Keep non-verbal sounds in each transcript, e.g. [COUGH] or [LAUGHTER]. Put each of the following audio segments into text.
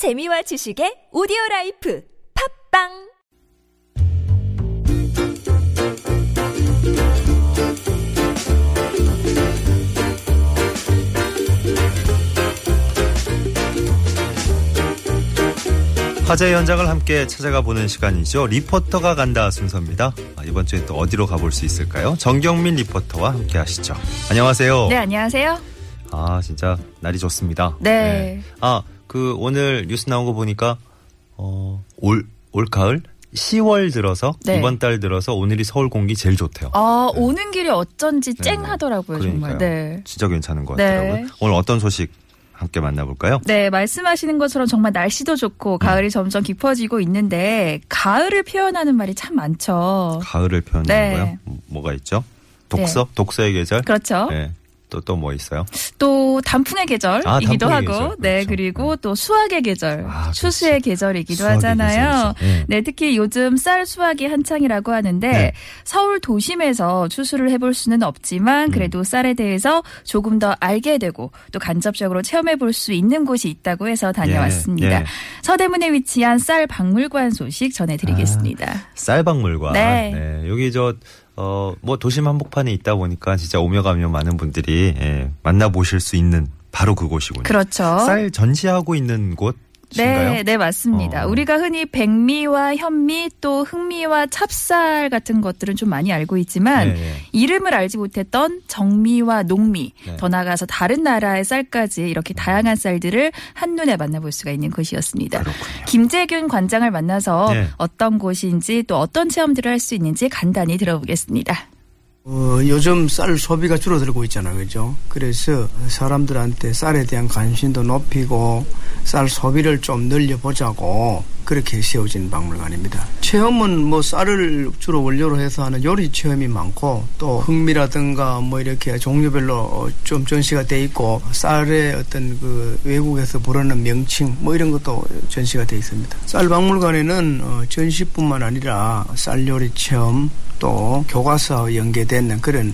재미와 지식의 오디오 라이프 팟빵 화제 현장을 함께 찾아가 보는 시간이죠. 리포터가 간다 순서입니다. 아, 이번 주에 또 어디로 가볼 수 있을까요? 정경민 리포터와 함께 하시죠. 안녕하세요. 네, 안녕하세요. 아, 진짜 날이 좋습니다. 네. 아, 그 오늘 뉴스 나온 거 보니까 어, 올, 올 가을 10월 들어서 네. 이번 달 들어서 오늘이 서울 공기 제일 좋대요. 아, 오는 길이 어쩐지 네. 쨍하더라고요, 정말. 그러니까요. 네. 진짜 괜찮은 것 네. 같더라고요. 오늘 어떤 소식 함께 만나볼까요? 네, 말씀하시는 것처럼 정말 날씨도 좋고 가을이 점점 깊어지고 있는데 가을을 표현하는 말이 참 많죠. 가을을 표현하는 네. 거요? 뭐가 있죠? 독서? 독서의 계절? 그렇죠. 네. 또 또 뭐 있어요? 또 단풍의 계절이기도 아, 하고, 계절. 네 그렇죠. 그리고 또 수확의 계절, 아, 추수의 계절이기도 수확의 하잖아요. 네. 네, 특히 요즘 쌀 수확이 한창이라고 하는데 네. 서울 도심에서 추수를 해볼 수는 없지만 음. 그래도 쌀에 대해서 조금 더 알게 되고 또 간접적으로 체험해 볼 수 있는 곳이 있다고 해서 다녀왔습니다. 예, 예. 서대문에 위치한 쌀 박물관 소식 전해드리겠습니다. 쌀박물관. 네. 여기 저, 어, 뭐 도심 한복판에 있다 보니까 진짜 오며 가며 많은 분들이 예, 만나보실 수 있는 바로 그곳이군요. 그렇죠. 쌀 전시하고 있는 곳인가요? 네, 네, 맞습니다. 어. 우리가 흔히 백미와 현미 또 흑미와 찹쌀 같은 것들은 좀 많이 알고 있지만 네, 네. 이름을 알지 못했던 정미와 농미, 네. 더 나아가서 다른 나라의 쌀까지 이렇게 다양한 쌀들을 한눈에 만나볼 수가 있는 곳이었습니다. 그렇군요. 김재균 관장을 만나서 네. 어떤 곳인지 또 어떤 체험들을 할 수 있는지 간단히 들어보겠습니다. 어, 요즘 쌀 소비가 줄어들고 있잖아요. 그죠? 그래서 사람들한테 쌀에 대한 관심도 높이고 쌀 소비를 좀 늘려보자고 그렇게 세워진 박물관입니다. 체험은 뭐 쌀을 주로 원료로 해서 하는 요리 체험이 많고 또 흑미라든가 뭐 이렇게 종류별로 좀 전시가 돼 있고 쌀의 어떤 그 외국에서 부르는 명칭 뭐 이런 것도 전시가 돼 있습니다. 쌀 박물관에는 어, 전시뿐만 아니라 쌀 요리 체험 또 교과서와 연계되는 그런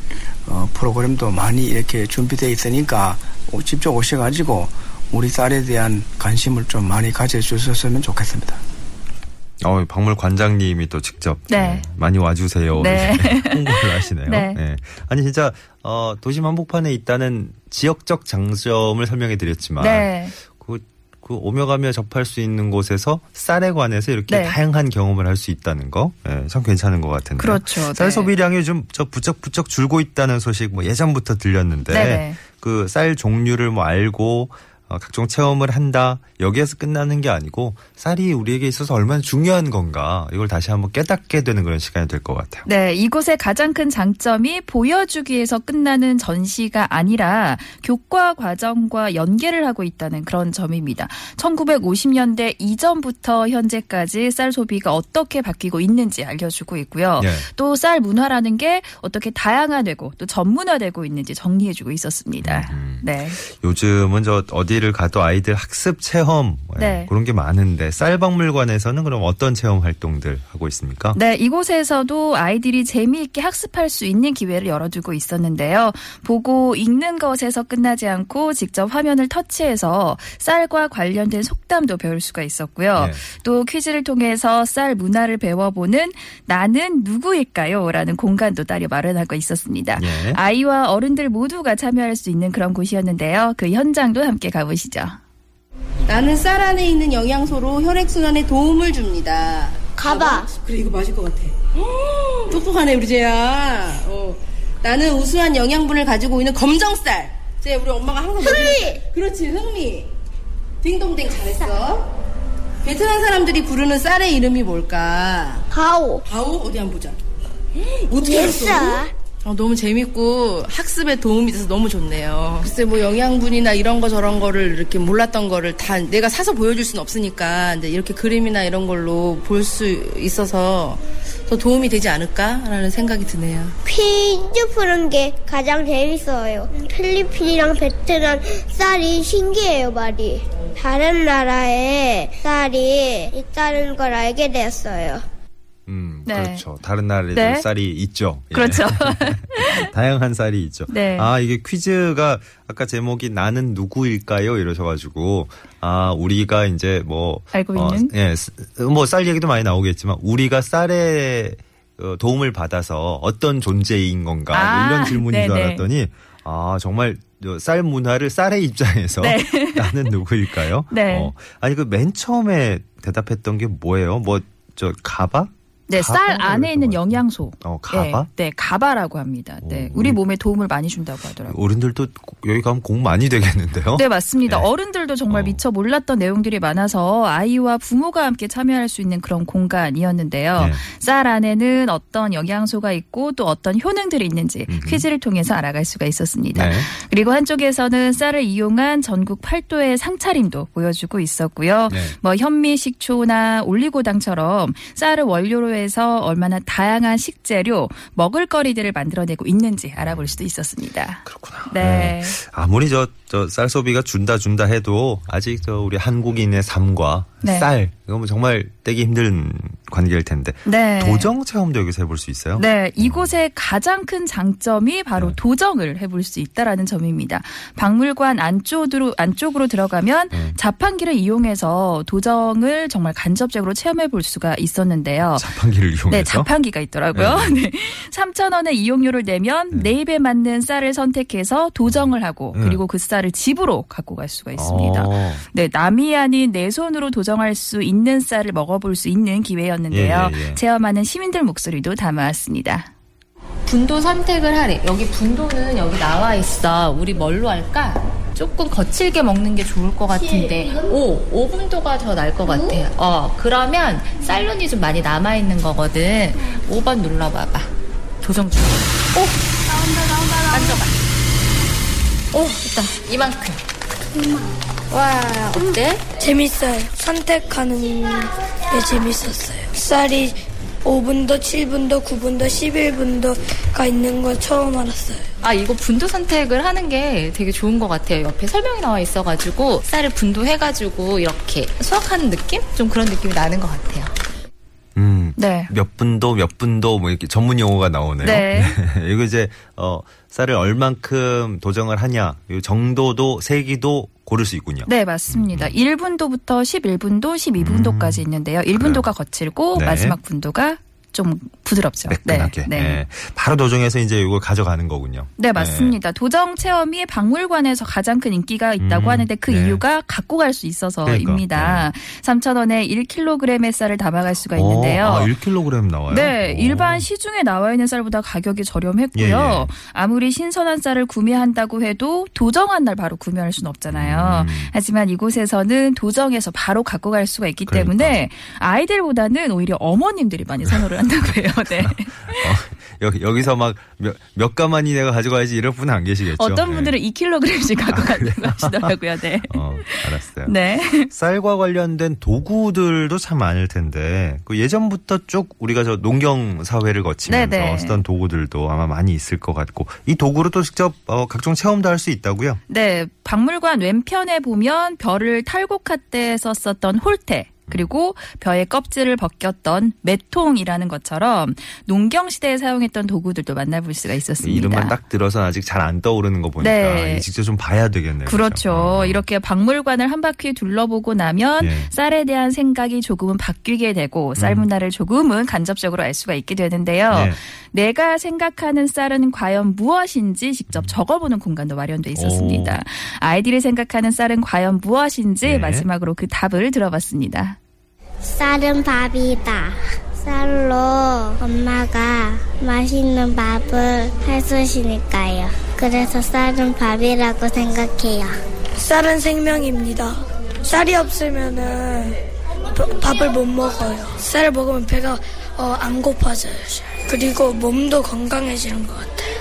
어, 프로그램도 많이 이렇게 준비되어 있으니까 오- 직접 오셔가지고 우리 쌀에 대한 관심을 좀 많이 가져주셨으면 좋겠습니다. 어, 박물관장님이 또 직접 네. 예, 많이 와주세요. 네. [LAUGHS] 홍보를 하시네요. 네. 예. 아니 진짜 어, 도심 한복판에 있다는 지역적 장점을 설명해 드렸지만 네. 그, 그 오며 가며 접할 수 있는 곳에서 쌀에 관해서 이렇게 네. 다양한 경험을 할 수 있다는 거, 예, 참 괜찮은 것 같은데. 그렇죠. 쌀 네. 소비량이 좀 저 부쩍부쩍 줄고 있다는 소식 뭐 예전부터 들렸는데. 그 쌀 종류를 뭐 알고 어, 각종 체험을 한다 여기에서 끝나는 게 아니고 쌀이 우리에게 있어서 얼마나 중요한 건가 이걸 다시 한번 깨닫게 되는 그런 시간이 될 것 같아요. 네, 이곳의 가장 큰 장점이 보여주기 위해서 끝나는 전시가 아니라 교과 과정과 연계를 하고 있다는 그런 점입니다. 1950년대 이전부터 현재까지 쌀 소비가 어떻게 바뀌고 있는지 알려주고 있고요. 예. 또쌀 문화라는 게 어떻게 다양화되고 또 전문화되고 있는지 정리해주고 있었습니다. 음. 네. 요즘은 저 어디 를 가도 아이들 학습 체험 예, 네. 그런 게 많은데 쌀박물관에서는 그럼 어떤 체험 활동들 하고 있습니까? 네, 이곳에서도 아이들이 재미있게 학습할 수 있는 기회를 열어두고 있었는데요. 보고 읽는 것에서 끝나지 않고 직접 화면을 터치해서 쌀과 관련된 속담도 배울 수가 있었고요. 네. 또 퀴즈를 통해서 쌀 문화를 배워보는 나는 누구일까요? 라는 공간도 따로 마련하고 있었습니다. 예. 아이와 어른들 모두가 참여할 수 있는 그런 곳이었는데요. 그 현장도 함께 가 보시죠. 나는 쌀 안에 있는 영양소로 혈액순환에 도움을 줍니다. 가봐. 그래, 이거 맞을 것 같아. 헉, [GASPS] 똑똑하네, 우리 쟤야. 어. 나는 우수한 영양분을 가지고 있는 검정쌀. 쟤 우리 엄마가 항상. 흥미! 그렇지, 흥미. 딩동댕 잘했어. 베트남 사람들이 부르는 쌀의 이름이 뭘까? 가오. 바오? 어디 한번 보자. 헉, [GASPS] 어떻게 알았어? 쌀. 어, 너무 재밌고 학습에 도움이 돼서 너무 좋네요. 글쎄 뭐 영양분이나 이런 거 저런 거를 이렇게 몰랐던 거를 다 내가 사서 보여줄 수는 없으니까 이제 이렇게 그림이나 이런 걸로 볼 수 있어서 더 도움이 되지 않을까라는 생각이 드네요. 퀴즈 푸는 게 가장 재밌어요. 필리핀이랑 베트남 쌀이 신기해요, 말이. 다른 나라에 쌀이 있다는 걸 알게 되었어요. 음, 네. 그렇죠. 다른 나라에도 네. 쌀이 있죠. 예. 그렇죠. [LAUGHS] 다양한 쌀이 있죠. 네. 아, 이게 퀴즈가 아까 제목이 나는 누구일까요? 이러셔가지고, 아, 우리가 이제 뭐. 알고 있는? 예, 뭐쌀 얘기도 많이 나오겠지만, 우리가 쌀에 어, 도움을 받아서 어떤 존재인 건가. 뭐 아, 이런 질문인 줄 네네. 알았더니, 아, 정말 저쌀 문화를 쌀의 입장에서 네. [LAUGHS] 나는 누구일까요? 네. 어, 아니, 그 맨 처음에 대답했던 게 뭐예요? 뭐, 저, 가바? 네? 쌀 안에 있는 것 영양소. 어, 가바? 네, 네, 가바라고 합니다. 네, 오, 우리 몸에 도움을 많이 준다고 하더라고요. 어른들도 여기 가면 공 많이 되겠는데요? 네, 맞습니다. 네. 어른들도 정말 어. 미처 몰랐던 내용들이 많아서 아이와 부모가 함께 참여할 수 있는 그런 공간이었는데요. 네. 쌀 안에는 어떤 영양소가 있고 또 어떤 효능들이 있는지 음흠. 퀴즈를 통해서 알아갈 수가 있었습니다. 네. 그리고 한쪽에서는 쌀을 이용한 전국 8도의 상차림도 보여주고 있었고요. 네. 뭐 현미 식초나 올리고당처럼 쌀을 원료로 해서 얼마나 다양한 식재료, 먹을거리들을 만들어내고 있는지 알아볼 수도 있었습니다. 그렇구나. 네. 아무리 저, 저 쌀 소비가 준다 준다 해도 아직 저 우리 한국인의 삶과 네. 쌀, 이거 뭐 정말 떼기 힘든 관계일 텐데. 네. 도정 체험도 여기서 해볼 수 있어요? 네, 이곳의 가장 큰 장점이 바로 네. 도정을 해볼 수 있다라는 점입니다. 박물관 안쪽으로 안쪽으로 들어가면 네. 자판기를 이용해서 도정을 정말 간접적으로 체험해 볼 수가 있었는데요. 자판기를 이용해서. 네, 자판기가 있더라고요. 네. 3,000원의 이용료를 내면 내 입에 맞는 쌀을 선택해서 도정을 하고 네. 그리고 그 쌀을 집으로 갖고 갈 수가 있습니다. 어. 네, 남이 아닌 내 손으로 도정할 수 있는 쌀을 먹어볼 수 있는 기회였는데요. 예, 예, 예. 체험하는 시민들 목소리도 담아왔습니다. 분도 선택을 하래. 여기 분도는 여기 나와 있어. 우리 뭘로 할까? 조금 거칠게 먹는 게 좋을 것 같은데. 오, 5분도가 더 나을 것 같아. 어, 그러면 쌀눈이 좀 많이 남아있는 거거든. 5번 눌러봐봐. 도정 중. 오! 나온다, 나온다, 만져봐. 오, 됐다. 이만큼. 와, 어때? 재밌어요. 선택하는 게 재밌었어요. 쌀이 5분도, 7분도, 9분도, 11분도가 있는 걸 처음 알았어요. 아, 이거 분도 선택을 하는 게 되게 좋은 것 같아요. 옆에 설명이 나와 있어가지고, 쌀을 분도해가지고, 이렇게 수확하는 느낌? 좀 그런 느낌이 나는 것 같아요. 음. 네. 몇 분도 몇 분도 뭐 이렇게 전문 용어가 나오네요. 네. [LAUGHS] 이거 이제 어 쌀을 얼만큼 도정을 하냐, 이 정도도 세기도 고를 수 있군요. 네, 맞습니다. 1분도부터 11분도, 12분도까지 있는데요. 1분도가 거칠고 음. 네. 마지막 분도가 좀 부드럽죠. 매끈하게. 네. 네. 예. 바로 도정해서 이제 이걸 가져가는 거군요. 네, 맞습니다. 도정 체험이 박물관에서 가장 큰 인기가 있다고 음, 하는데 그 네. 이유가 갖고 갈 수 있어서입니다. 3,000원에 1kg의 쌀을 담아갈 수가 있는데요. 어, 아, 1kg 나와요? 네, 오. 일반 시중에 나와 있는 쌀보다 가격이 저렴했고요. 예, 예. 아무리 신선한 쌀을 구매한다고 해도 도정한 날 바로 구매할 수는 없잖아요. 음. 하지만 이곳에서는 도정해서 바로 갖고 갈 수가 있기 그러니까. 때문에 아이들보다는 오히려 어머님들이 많이 선호를 [LAUGHS] 한다고 해요. [LAUGHS] 네. 어, 여기, 여기 서 막 몇, 몇 가만히 내가 가져가야지 이럴 분은 안 계시겠죠. 어떤 네. 분들은 2kg씩 갖고 간다고 하시더라고요. 네. [LAUGHS] 어, 알았어요. 네. 쌀과 관련된 도구들도 참 많을 텐데 그 예전부터 쭉 우리가 저 농경 사회를 거치면서 네네. 쓰던 도구들도 아마 많이 있을 것 같고 이 도구로 또 직접 어, 각종 체험도 할 수 있다고요. 네, 박물관 왼편에 보면 벼를 탈곡할 때 썼었던 홀대. 그리고 벼의 껍질을 벗겼던 매통이라는 것처럼 농경 시대에 사용했던 도구들도 만나볼 수가 있었습니다. 이름만 딱 들어서 아직 잘 안 떠오르는 거 보니까 네. 직접 좀 봐야 되겠네요. 그렇죠. 어. 이렇게 박물관을 한 바퀴 둘러보고 나면 예. 쌀에 대한 생각이 조금은 바뀌게 되고 쌀 문화를 조금은 간접적으로 알 수가 있게 되는데요. 네. 내가 생각하는 쌀은 과연 무엇인지 직접 적어보는 공간도 마련돼 있었습니다. 아이들이 생각하는 쌀은 과연 무엇인지 네. 마지막으로 그 답을 들어봤습니다. 쌀은 밥이다. 쌀로 엄마가 맛있는 밥을 해주시니까요. 그래서 쌀은 밥이라고 생각해요. 쌀은 생명입니다. 쌀이 없으면은 바- 밥을 못 먹어요. 쌀을 먹으면 배가 어, 안 고파져요. 그리고 몸도 건강해지는 것 같아요.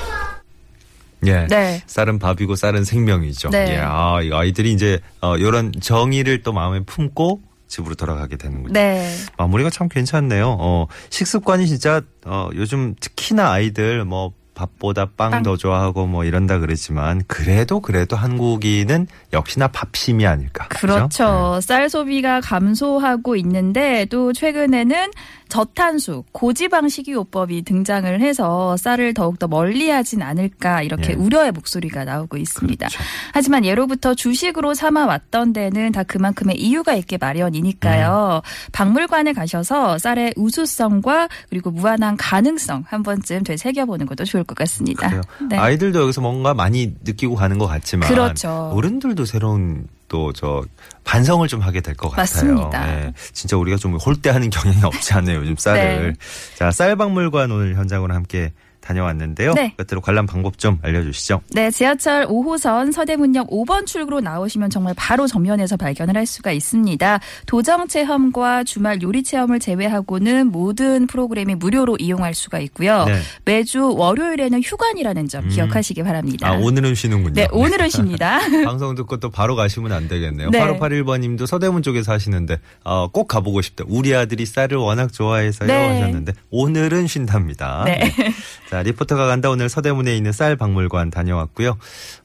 예. 네. 쌀은 밥이고 쌀은 생명이죠. 네. 예. 아, 이 아이들이 이제 어, 이런 정의를 또 마음에 품고 집으로 돌아가게 되는군요. 네. 마무리가 참 괜찮네요. 어, 식습관이 진짜 어, 요즘 특히나 아이들 뭐 밥보다 빵 빵. 더 좋아하고 뭐 이런다 그러지만 그래도 그래도 한국인은 역시나 밥심이 아닐까. 그죠? 그렇죠. 쌀 소비가 감소하고 있는데 또 최근에는 저탄수, 고지방 식이요법이 등장을 해서 쌀을 더욱더 멀리하진 않을까 이렇게 예. 우려의 목소리가 나오고 있습니다. 그렇죠. 하지만 예로부터 주식으로 삼아 왔던 데는 다 그만큼의 이유가 있게 마련이니까요. 음. 박물관에 가셔서 쌀의 우수성과 그리고 무한한 가능성 한 번쯤 되새겨보는 것도 좋을 것 같습니다. 네. 아이들도 여기서 뭔가 많이 느끼고 가는 것 같지만 그렇죠. 어른들도 새로운 또 저 반성을 좀 하게 될 것 같아요. 맞습니다. 네. 진짜 우리가 좀 홀대하는 경향이 없지 않네요. 요즘 쌀을. 네. 자, 쌀박물관 오늘 현장으로 함께 다녀왔는데요. 네. 끝으로 관람 방법 좀 알려주시죠. 네, 지하철 5호선 서대문역 5번 출구로 나오시면 정말 바로 정면에서 발견을 할 수가 있습니다. 도정 체험과 주말 요리 체험을 제외하고는 모든 프로그램이 무료로 이용할 수가 있고요. 네. 매주 월요일에는 휴관이라는 점 음. 기억하시기 바랍니다. 아, 오늘은 쉬는군요. 네, 오늘은 쉽니다. [LAUGHS] 방송 듣고 또 바로 가시면 안 되겠네요. 네. 8581번님도 서대문 쪽에서 하시는데 어, 꼭 가보고 싶다. 우리 아들이 쌀을 워낙 좋아해서요 네. 하셨는데 오늘은 쉰답니다. 네. [LAUGHS] 자 리포터가 간다 오늘 서대문에 있는 쌀 박물관 다녀왔고요.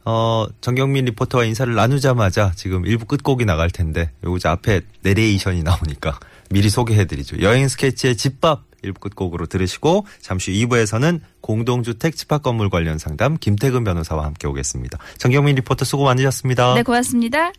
어, 정경민 리포터와 인사를 나누자마자 지금 일부 끝곡이 나갈 텐데 요거 앞에 내레이션이 나오니까 미리 소개해드리죠. 여행 스케치의 집밥 일부 끝곡으로 들으시고 잠시 후 2부에서는 공동주택 집합 건물 관련 상담 김태근 변호사와 함께 오겠습니다. 정경민 리포터 수고 많으셨습니다. 네, 고맙습니다.